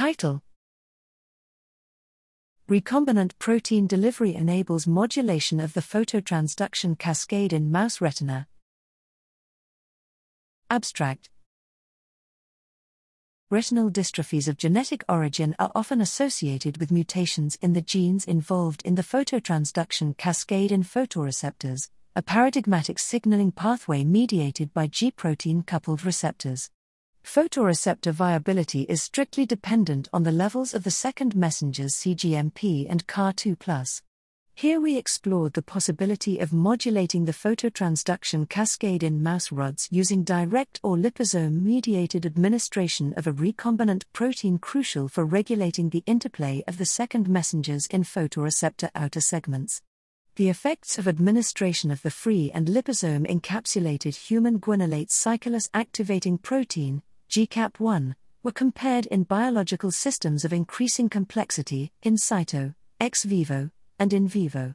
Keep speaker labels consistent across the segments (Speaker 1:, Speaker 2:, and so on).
Speaker 1: Title Recombinant protein delivery enables modulation of the phototransduction cascade in mouse retina. Abstract Retinal dystrophies of genetic origin are often associated with mutations in the genes involved in the phototransduction cascade in photoreceptors, a paradigmatic signaling pathway mediated by G protein coupled receptors. Photoreceptor viability is strictly dependent on the levels of the second messengers CGMP and CAR2. Here we explored the possibility of modulating the phototransduction cascade in mouse rods using direct or liposome mediated administration of a recombinant protein crucial for regulating the interplay of the second messengers in photoreceptor outer segments. The effects of administration of the free and liposome encapsulated human guanylate cyclase activating protein, GCAP1, were compared in biological systems of increasing complexity, in cyto, ex vivo, and in vivo.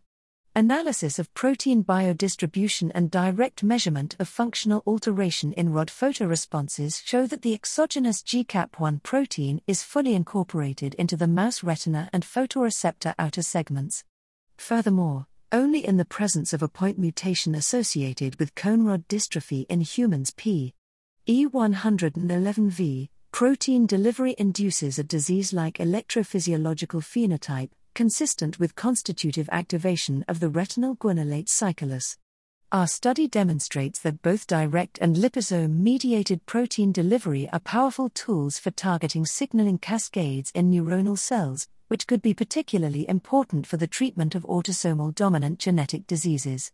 Speaker 1: Analysis of protein biodistribution and direct measurement of functional alteration in rod photoresponses show that the exogenous GCAP1 protein is fully incorporated into the mouse retina and photoreceptor outer segments. Furthermore, only in the presence of a point mutation associated with cone rod dystrophy in humans p. E111V, protein delivery induces a disease like electrophysiological phenotype, consistent with constitutive activation of the retinal guanylate cyclase. Our study demonstrates that both direct and liposome mediated protein delivery are powerful tools for targeting signaling cascades in neuronal cells, which could be particularly important for the treatment of autosomal dominant genetic diseases.